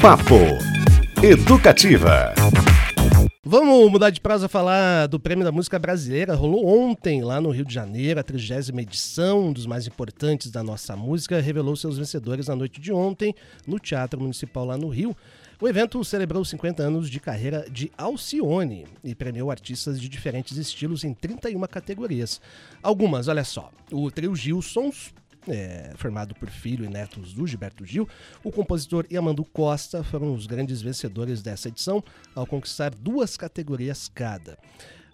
Papo Educativa. Vamos mudar de prazo a falar do Prêmio da Música Brasileira. Rolou ontem lá no Rio de Janeiro, a 30 edição, um dos mais importantes da nossa música, revelou seus vencedores na noite de ontem no Teatro Municipal lá no Rio. O evento celebrou 50 anos de carreira de Alcione e premiou artistas de diferentes estilos em 31 categorias. Algumas, olha só, o trio Gilsons, é, formado por filho e netos do Gilberto Gil, o compositor Yamandu Costa foram os grandes vencedores dessa edição, ao conquistar duas categorias cada.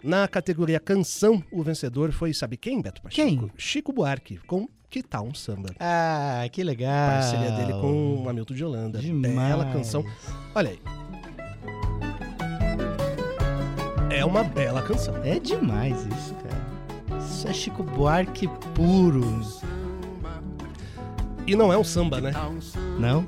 Na categoria canção, o vencedor foi, sabe quem, Beto Pacheco? Quem? Chico Buarque, com Que Tal um Samba. Ah, que legal. Parceria dele com o Hamilton de Holanda. Demais. Bela canção. Olha aí. É uma bela canção. É demais isso, cara. Isso é Chico Buarque puro. E não é um samba, né? Não?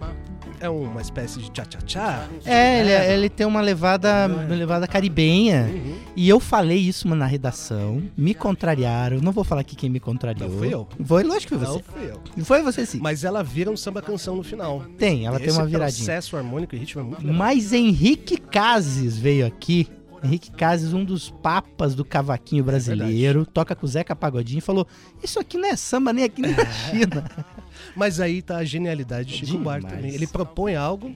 É uma espécie de tchá-tchá-tchá. É, ele, ele tem uma levada, uma levada caribenha. Uhum. E eu falei isso na redação, me contrariaram. Não vou falar aqui quem me contrariou. Não fui eu. Foi, lógico que foi Não você. fui eu. Foi você sim. Mas ela vira um samba canção no final. Tem, ela tem Esse uma viradinha. processo harmônico e ritmo é muito legal. Mas Henrique Cases veio aqui. Henrique Cases, um dos papas do cavaquinho brasileiro, toca com o Zeca Pagodinho e falou: Isso aqui não é samba nem aqui nem na China. Mas aí tá a genialidade de Chico Demais. Buarque também. Ele propõe algo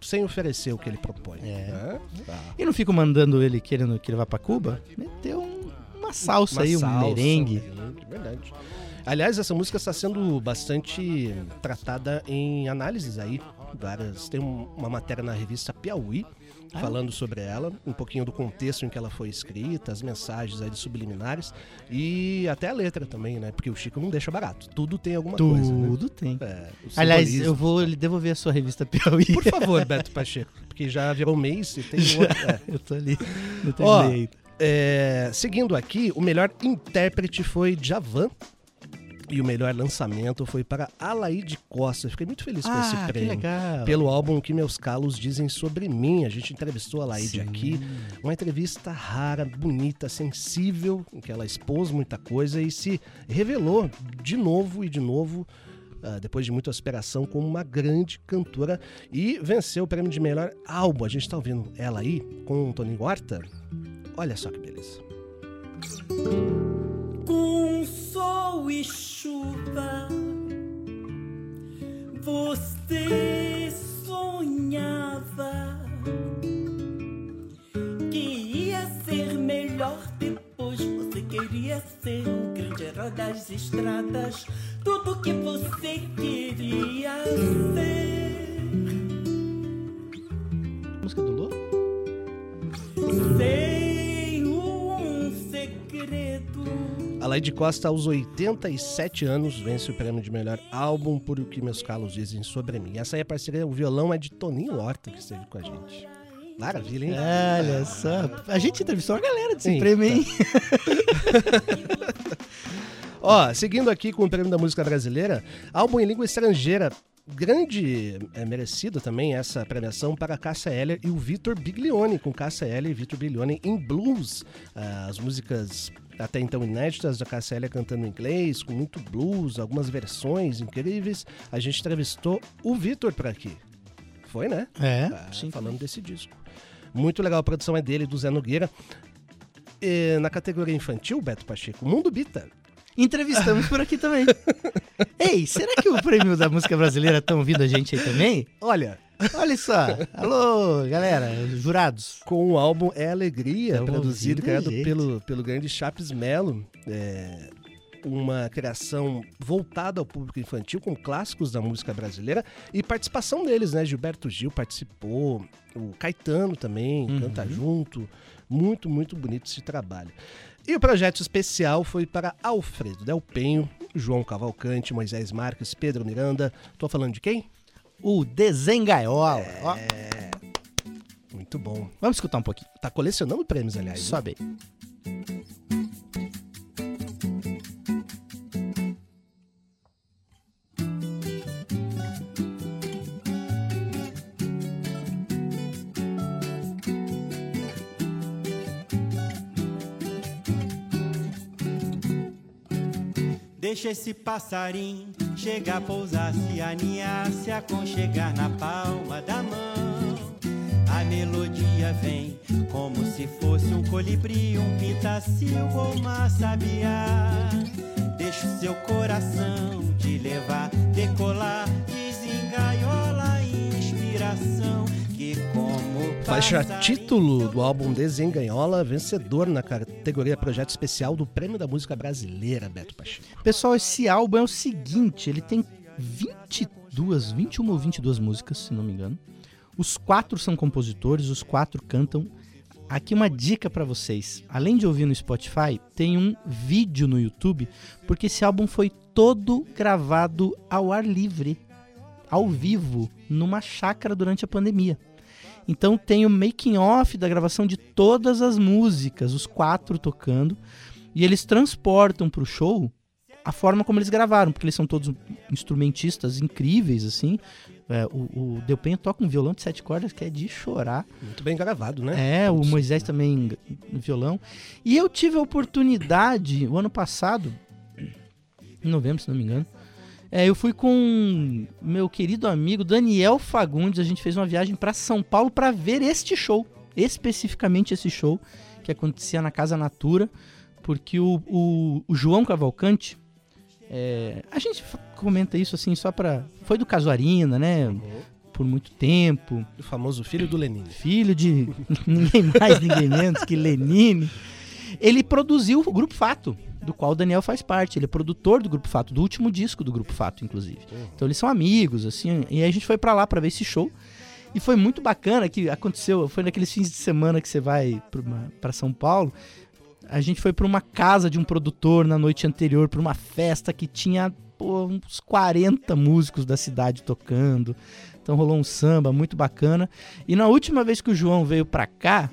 sem oferecer o que ele propõe. É. né? Tá. E não fico mandando ele querendo que ele vá pra Cuba? Meteu um- uma salsa Uma aí, um salsa, merengue. um- Verdade. Aliás, essa música está sendo bastante tratada em análises aí. Várias. Tem um- uma matéria na revista Piauí. Falando sobre ela, um pouquinho do contexto em que ela foi escrita, as mensagens aí de subliminares e até a letra também, né? Porque o Chico não deixa barato. Tudo tem alguma coisa, né? Tudo tem. É, Aliás, eu vou lhe devolver a sua revista Piauí. Por favor, Beto Pacheco, porque já virou mês e tem outro. é. eu tô ali. Não Ó, terminei ainda. É, seguindo aqui, o melhor intérprete foi Javan. E o melhor lançamento foi para Alaide Costa. Eu Fiquei muito feliz com esse Ah, que prêmio. legal. Pelo álbum que meus calos dizem sobre mim. A gente entrevistou a Alaide Sim. aqui. Uma entrevista rara, bonita, sensível, em que ela expôs muita coisa e se revelou de novo e de novo. ah, depois de muita aspiração, como uma grande cantora e venceu o prêmio de melhor álbum. A gente tá ouvindo ela aí com o Tony Horta. Olha só que beleza. A Laide Costa, aos 87 anos, vence o prêmio de melhor álbum por o que meus calos dizem sobre mim. Essa aí é a parceria, o violão é de Toninho Horta, que esteve com a gente. Maravilha, hein? Olha só. A gente entrevistou uma galera desse Eita. prêmio, hein? Ó, seguindo aqui com o prêmio da música brasileira, álbum em língua estrangeira. Grande, é, merecido também essa premiação para Cássia Eller e o Vitor Biglione, com Cássia Eller e Vitor Biglione em blues. Ah, as músicas até então inéditas da Eller cantando em inglês, com muito blues, algumas versões incríveis. A gente entrevistou o Vitor por aqui. Foi, né? É, Ah, sim. falando desse disco. Muito legal, a produção é dele, do Zé Nogueira. E na categoria infantil, Beto Pacheco, Mundo Bita. Entrevistamos por aqui também. Ei, será que o prêmio da música brasileira estão ouvindo a gente aí também? Olha, Olha só. Alô, galera, jurados. com o álbum É Alegria, Tão produzido e criado gente. pelo, pelo grande Chapes Melo. É, uma criação voltada ao público infantil, com clássicos da música brasileira e participação deles, né? Gilberto Gil participou, o Caetano também Uhum. canta junto. Muito, muito bonito esse trabalho. E o projeto especial foi para Alfredo Del Penho, João Cavalcante, Moisés Marques, Pedro Miranda. Tô falando de quem? O Desengaiola. Ó, É. Muito bom. vamos escutar um pouquinho. Tá colecionando prêmios, aliás. Sobe aí. Deixa esse passarinho chegar, pousar, se aninhar, se aconchegar na palma da mão. A melodia vem como se fosse um colibri, um pintacil ou uma sabiá. Deixa o seu coração te levar, decolar, desengaiola a inspiração. Faixa título do álbum Desenganhola, vencedor na categoria Projeto Especial do Prêmio da Música Brasileira, Beto Pacheco. Pessoal, esse álbum é o seguinte, ele tem 22, 21 ou 22 músicas, se não me engano. Os quatro são compositores, os quatro cantam. Aqui uma dica pra vocês. Além de ouvir no Spotify, tem um vídeo no YouTube, porque esse álbum foi todo gravado ao ar livre, ao vivo, numa chácara durante a pandemia. Então tem o making off da gravação de todas as músicas, os quatro tocando, e eles transportam pro show a forma como eles gravaram, porque eles são todos instrumentistas incríveis, assim. É, o, o Delpenho toca um violão de sete cordas que é de chorar. Muito bem gravado, né? É, o Moisés também no violão. E eu tive a oportunidade, o ano passado, em novembro, se não me engano, é, eu fui com meu querido amigo Daniel Fagundes, a gente fez uma viagem para São Paulo para ver este show, especificamente esse show que acontecia na Casa Natura, porque o, o, o João Cavalcante, é, a gente comenta isso assim só para foi do Casuarina, né? Por muito tempo, O famoso filho do Lenin. filho de ninguém mais, ninguém menos que Lenine. Ele produziu o Grupo Fato, do qual o Daniel faz parte. Ele é produtor do Grupo Fato, do último disco do Grupo Fato, inclusive. Então eles são amigos, assim. E aí a gente foi pra lá pra ver esse show. E foi muito bacana que aconteceu. Foi naqueles fins de semana que você vai pra São Paulo. A gente foi pra uma casa de um produtor na noite anterior, pra uma festa que tinha pô, uns 40 músicos da cidade tocando. Então rolou um samba muito bacana. E na última vez que o João veio pra cá,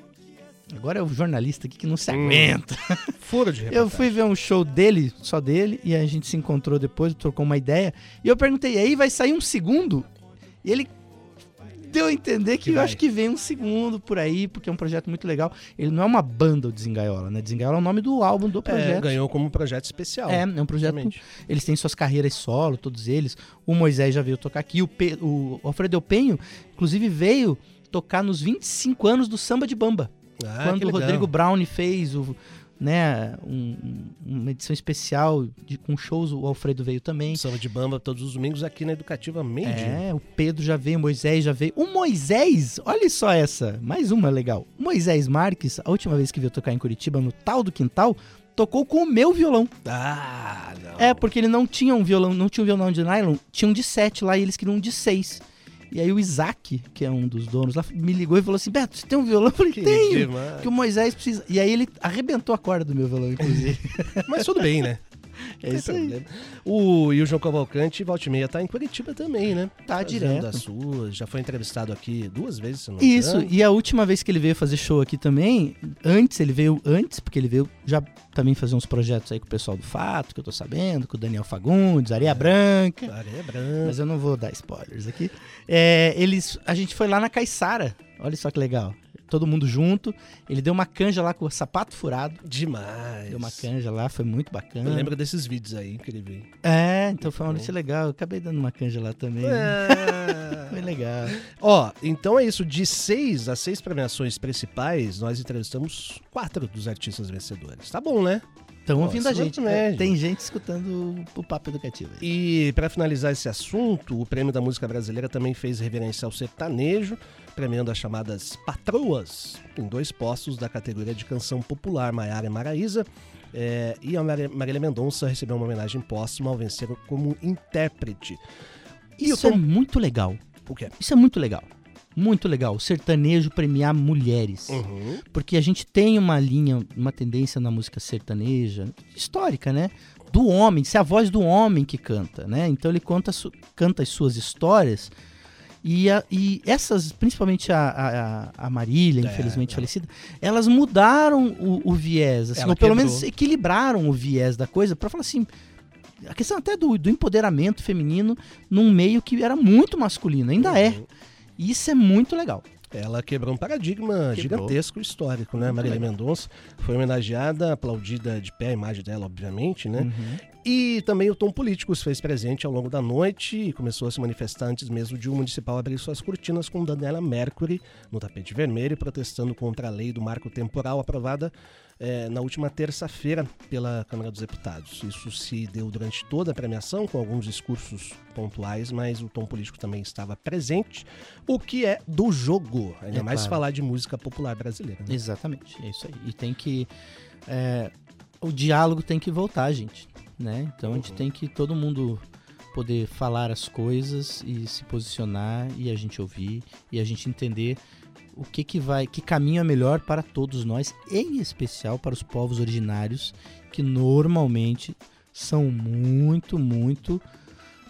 agora é o jornalista aqui que não se Hum. aguenta. Furo de Eu reportagem. fui ver um show dele, só dele, e a gente se encontrou depois, trocou uma ideia. E eu perguntei, e aí vai sair um segundo? E ele deu a entender que, Que eu acho que vem um segundo por aí, porque é um projeto muito legal. Ele não é uma banda, o Desengaiola, né? Desengaiola é o nome do álbum do É, projeto. ganhou como projeto especial. É, é um projeto. Eles têm suas carreiras solo, todos eles. O Moisés já veio tocar aqui. O, Pe- o Alfredo Penho, inclusive, veio tocar nos 25 anos do Samba de Bamba. Ah, quando o. Rodrigo Brown fez o, né, um- um- uma edição especial de, com shows, o Alfredo veio também. Samba de Bamba todos os domingos aqui na Educativa Meio Dia. É, o Pedro já veio, o Moisés já veio. O Moisés, olha só essa, mais uma legal. O Moisés Marques, a última vez que veio tocar em Curitiba, no tal do quintal, tocou com o meu violão. Ah, não. É, porque ele não tinha um violão, não tinha um violão de nylon, tinha um de 7 lá e eles queriam um de 6. E aí o Isaac, que é um dos donos lá, me ligou e falou assim: Beto, você tem um violão? Eu falei, Que tenho. demais. Que o Moisés precisa. E aí ele arrebentou a corda do meu violão, inclusive. Mas tudo bem, né? É isso aí. problema. O Wilson Cavalcante, volta e meia, tá em Curitiba também, né? Tá Fazendo direto. das suas. Já foi entrevistado aqui duas vezes, se não me Isso, engano. e a última vez que ele veio fazer show aqui também, antes, ele veio antes, porque ele veio já também fazer uns projetos aí com o pessoal do Fato, que eu tô sabendo, com o Daniel Fagundes, Areia Branca. Areia branca. Mas eu não vou dar spoilers aqui. É, eles, a gente foi lá na Caiçara. Olha só que legal. Todo mundo junto. Ele deu uma canja lá com o sapato furado. Demais. Deu uma canja lá, foi muito bacana. Eu lembro desses vídeos aí que ele veio. É, então foi uma noite legal. Eu acabei dando uma canja lá também. É. Foi legal. Ó, então é isso. De seis a seis premiações principais, nós entrevistamos quatro dos artistas vencedores. Tá bom, né? Estão ouvindo a gente. né? Tem gente escutando o papo educativo aí. E para finalizar esse assunto, o Prêmio da Música Brasileira também fez reverência ao sertanejo, premiando as chamadas patroas em dois postos da categoria de canção popular, Maiara e Maraísa. É, e a Marília Mendonça recebeu uma homenagem póstuma ao vencer como intérprete. E Isso tô... é muito legal. O quê? Isso é muito legal. Muito legal. O sertanejo premiar mulheres. Uhum. Porque a gente tem uma linha, uma tendência na música sertaneja, histórica, né? Do homem, ser a voz do homem que canta, né? Então ele conta, canta as suas histórias. E, a- e essas, principalmente a, a, a- Marília, É, infelizmente é. falecida, elas mudaram o, o viés, assim, ou pelo menos equilibraram o viés da coisa pra falar assim. A questão até do, do empoderamento feminino num meio que era muito masculino, ainda é. E isso é muito legal. Ela quebrou um paradigma Quebrou. gigantesco histórico, né? Muito Marília legal. Mendonça foi homenageada, aplaudida de pé, a imagem dela, obviamente, né? Uhum. E também o tom político se fez presente ao longo da noite e começou a se manifestar antes mesmo de o municipal abrir suas cortinas com Daniela Mercury no tapete vermelho, protestando contra a lei do marco temporal aprovada eh, na última terça-feira pela Câmara dos Deputados. Isso se deu durante toda a premiação, com alguns discursos pontuais, mas o tom político também estava presente, o que é do jogo, ainda É mais claro. falar de música popular brasileira. né? Exatamente, é isso aí. E tem que. é, o diálogo tem que voltar, gente. Né? Então a gente tem que todo mundo poder falar as coisas e se posicionar e a gente ouvir e a gente entender o que que vai, que caminho é melhor para todos nós, em especial para os povos originários que normalmente são muito, muito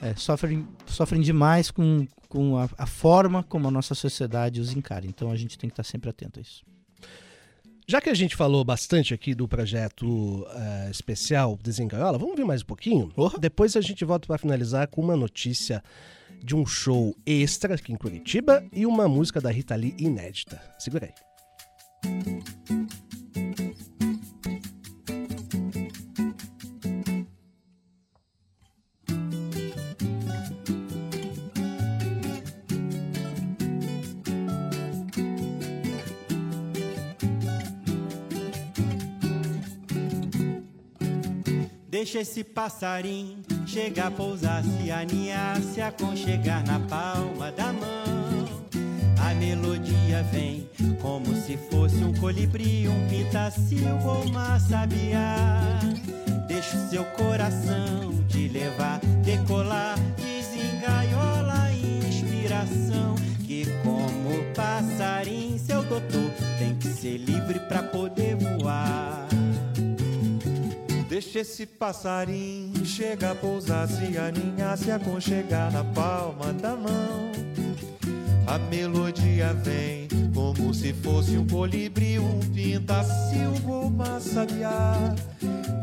é, sofrem, sofrem demais com, com a, a forma como a nossa sociedade os encara. Então a gente tem que estar sempre atento a isso. Já que a gente falou bastante aqui do projeto eh, especial Desengaiola, vamos ver mais um pouquinho? Depois a gente volta para finalizar com uma notícia de um show extra aqui em Curitiba e uma música da Rita Lee inédita. Segura aí. Deixa esse passarinho chegar, pousar, se aninhar, se aconchegar na palma da mão. A melodia vem como se fosse um colibri, um pintacil ou uma sabiá. Deixa o seu coração te levar, decolar, desengaiola a inspiração. Que como passarinho, seu doutor tem que ser livre pra poder Deixa esse passarinho chegar, pousar, se aninhar, se aconchegar na palma da mão. A melodia vem como se fosse um colibri, um pintacil ou uma sabiá.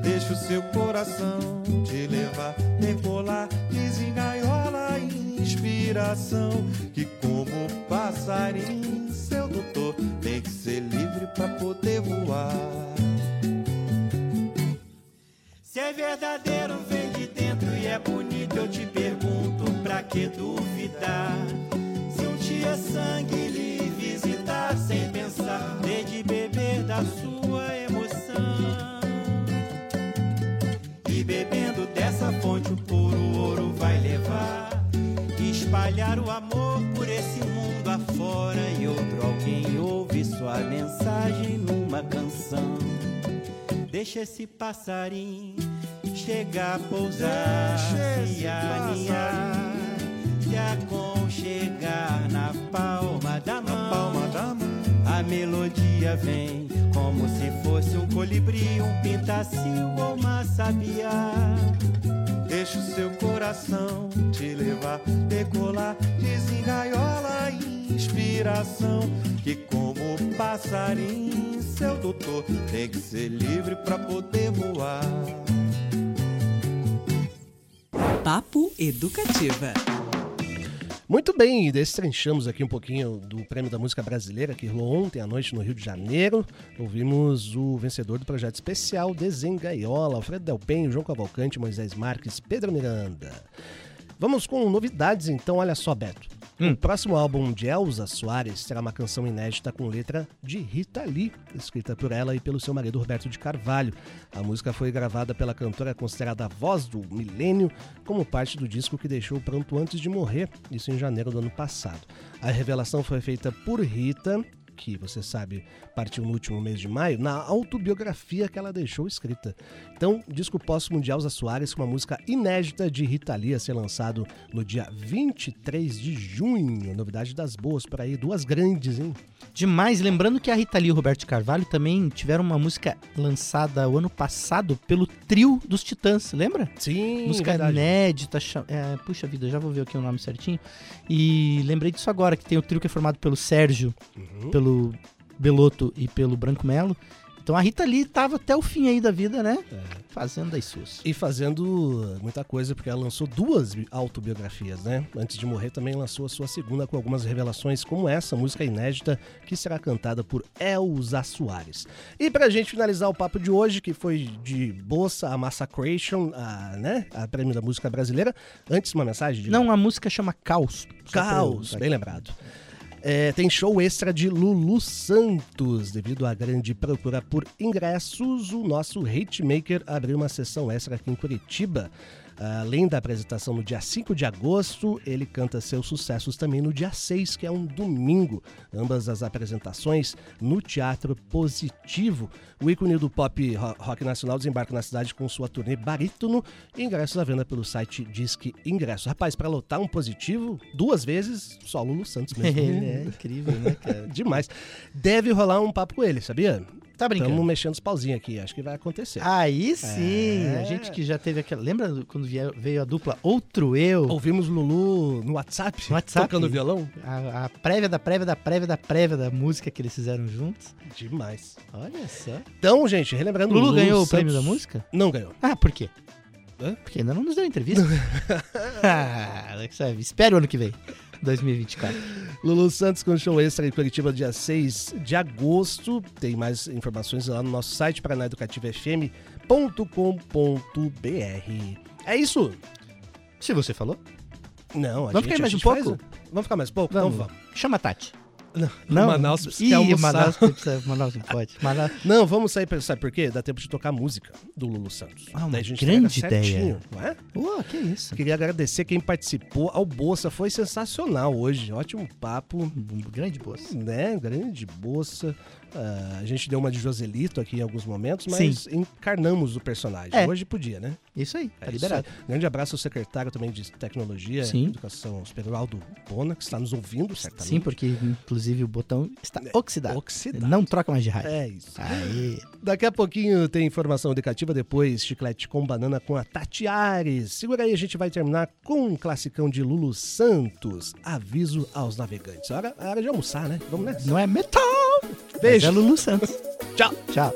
Deixa o seu coração te levar, decolar, desengaiola a inspiração. Que como passarinho, seu doutor tem que ser livre pra poder voar. Se é verdadeiro, vem de dentro e é bonito, eu te pergunto, pra que duvidar? Se um dia sangue lhe visitar, sem pensar, dê de beber da sua emoção. E bebendo dessa fonte, o puro ouro vai levar. Espalhar o amor por esse mundo afora. E outro alguém ouve sua mensagem. Deixa esse passarinho chegar, pousar, Deixa se aninhar, se aconchegar na palma da mão. Palma da mão. A melodia vem como se fosse um colibri, um pintacil ou uma sabiá. Deixa o seu coração te levar, decolar, desengaiola a inspiração. Que como passarinho, seu doutor tem que ser livre pra poder voar. Papo Educativa. Muito bem, destrinchamos aqui um pouquinho do Prêmio da Música Brasileira que rolou ontem à noite no Rio de Janeiro. Ouvimos o vencedor do projeto especial Desengaiola, Alfredo Delpenho, João Cavalcante, Moisés Marques, Pedro Miranda. Vamos com novidades então, olha só, Beto. O próximo álbum de Elza Soares terá uma canção inédita com letra de Rita Lee, escrita por ela e pelo seu marido Roberto de Carvalho. A música foi gravada pela cantora considerada a voz do milênio, como parte do disco que deixou pronto antes de morrer, isso em janeiro do ano passado. A revelação foi feita por Rita, que você sabe partiu no último mês de maio, na autobiografia que ela deixou escrita. Então, disco póstumo de Elza Soares com uma música inédita de Rita Lee a ser lançado no dia 23 de junho. Novidade das boas por aí, duas grandes, hein? Demais, lembrando que a Rita Lee e o Roberto Carvalho também tiveram uma música lançada o ano passado pelo trio dos Titãs, lembra? Sim, música verdade. inédita, é, puxa vida, já vou ver aqui o nome certinho. E lembrei disso agora, que tem o trio que é formado pelo Sérgio, Uhum. pelo Beloto e pelo Branco Melo. Então a Rita Lee tava até o fim aí da vida, né? Fazendo as suas. E fazendo muita coisa, porque ela lançou duas bi- autobiografias, né? Antes de morrer, também lançou a sua segunda com algumas revelações, como essa música inédita, que será cantada por Elza Soares. E pra gente finalizar o papo de hoje, que foi de Bossa a Massacration, a, né? A prêmio da música brasileira. Antes, uma mensagem? de Não, a música chama Caos. Caos, bem lembrado. É, tem show extra de Lulu Santos. Devido à grande procura por ingressos, o nosso Hitmaker abriu uma sessão extra aqui em Curitiba. Além da apresentação no dia 5 de agosto, ele canta seus sucessos também no dia 6, que é um domingo. Ambas as apresentações no Teatro Positivo. O ícone do pop ro- rock nacional desembarca na cidade com sua turnê Barítono. Ingressos à venda pelo site Disque Ingressos. Rapaz, para lotar um positivo duas vezes, só Lulu Santos mesmo. é incrível, né, cara? Demais. Deve rolar um papo com ele, sabia? Tá brincando. Estamos mexendo os pauzinhos aqui, acho que vai acontecer. Aí sim, É. a gente que já teve aquela. Lembra quando veio a dupla Outro Eu? Ouvimos Lulu no WhatsApp, No WhatsApp. tocando violão. A, a prévia da prévia da prévia da prévia da música que eles fizeram juntos. Demais. Olha só. Então, gente, relembrando... Lulu ganhou o Santos- prêmio da música? Não ganhou. Ah, por quê? Hã? Porque ainda não nos deu entrevista. ah, sabe, espera o ano que vem. 2024. Lulu Santos com show extra em Curitiba, dia 6 de agosto. Tem mais informações lá no nosso site, paranaeducativofm.com.br. É isso? Se você falou, Não, a Vamos gente, ficar mais um gente faz pouco? Vamos ficar mais um pouco? vamos. Então vamos. Chama a Tati. Não, Manaus Ih, quer almoçar. Manaus, precisa, Manaus não pode. Manaus, Não, vamos sair, pra- sabe por quê? Dá tempo de tocar música do Lulu Santos. Ah, uma grande certinho, ideia. Não é? Pô, que isso. Queria agradecer quem participou ao Bolsa, foi sensacional hoje, ótimo papo, Um grande bolsa. né? Grande Bolsa. Ah, a gente deu uma de Joselito aqui em alguns momentos, mas encarnamos o personagem. É. Hoje podia, né? Isso aí, tá É liberado. aí. Grande abraço ao secretário também de Tecnologia Sim. e Educação Superior, Aldo Bona, que está nos ouvindo, certamente. Sim, porque inclusive o botão está oxidado. Oxidado. Não troca mais de rádio. É isso. Aí. Daqui a pouquinho tem informação educativa, depois chiclete com banana com a Tati Ares. Segura aí, a gente vai terminar com um classicão de Lulu Santos. Aviso aos navegantes. Hora, é hora de almoçar, né? Vamos nessa. Não é metal! Beijo. Mas é Lulu Santos. Tchau. Tchau.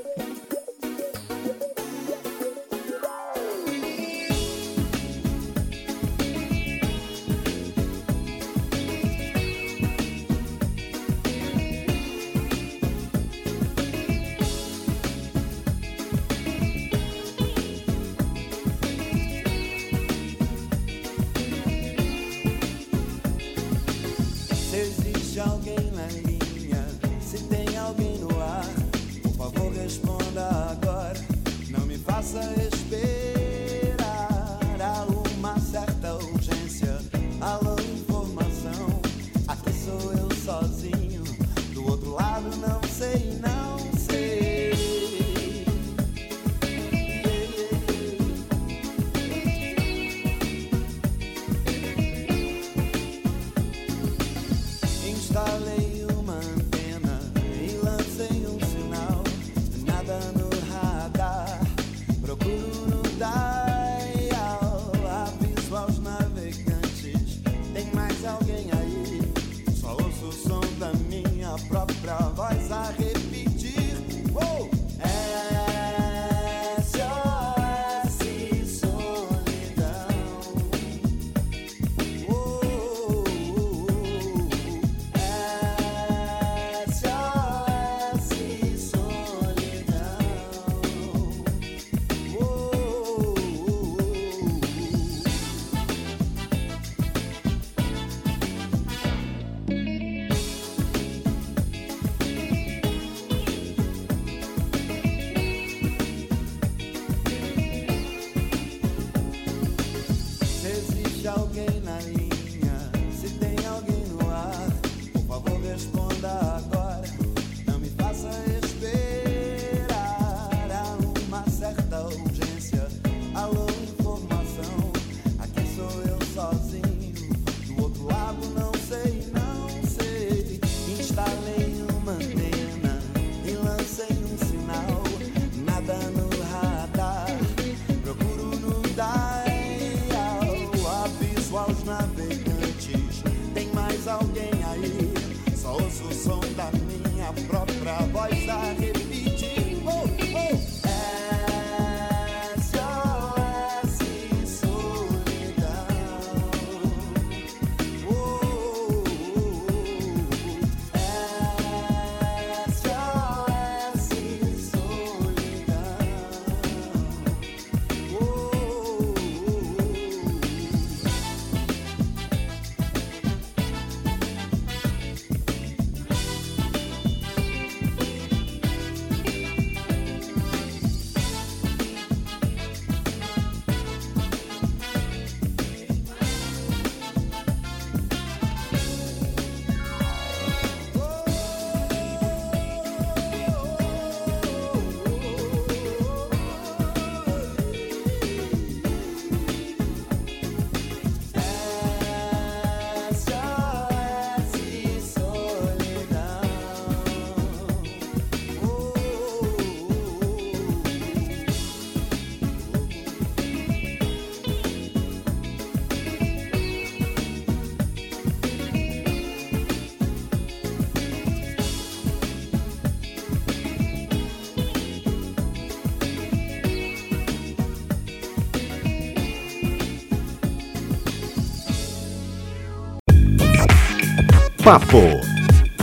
Papo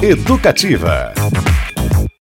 Educativa.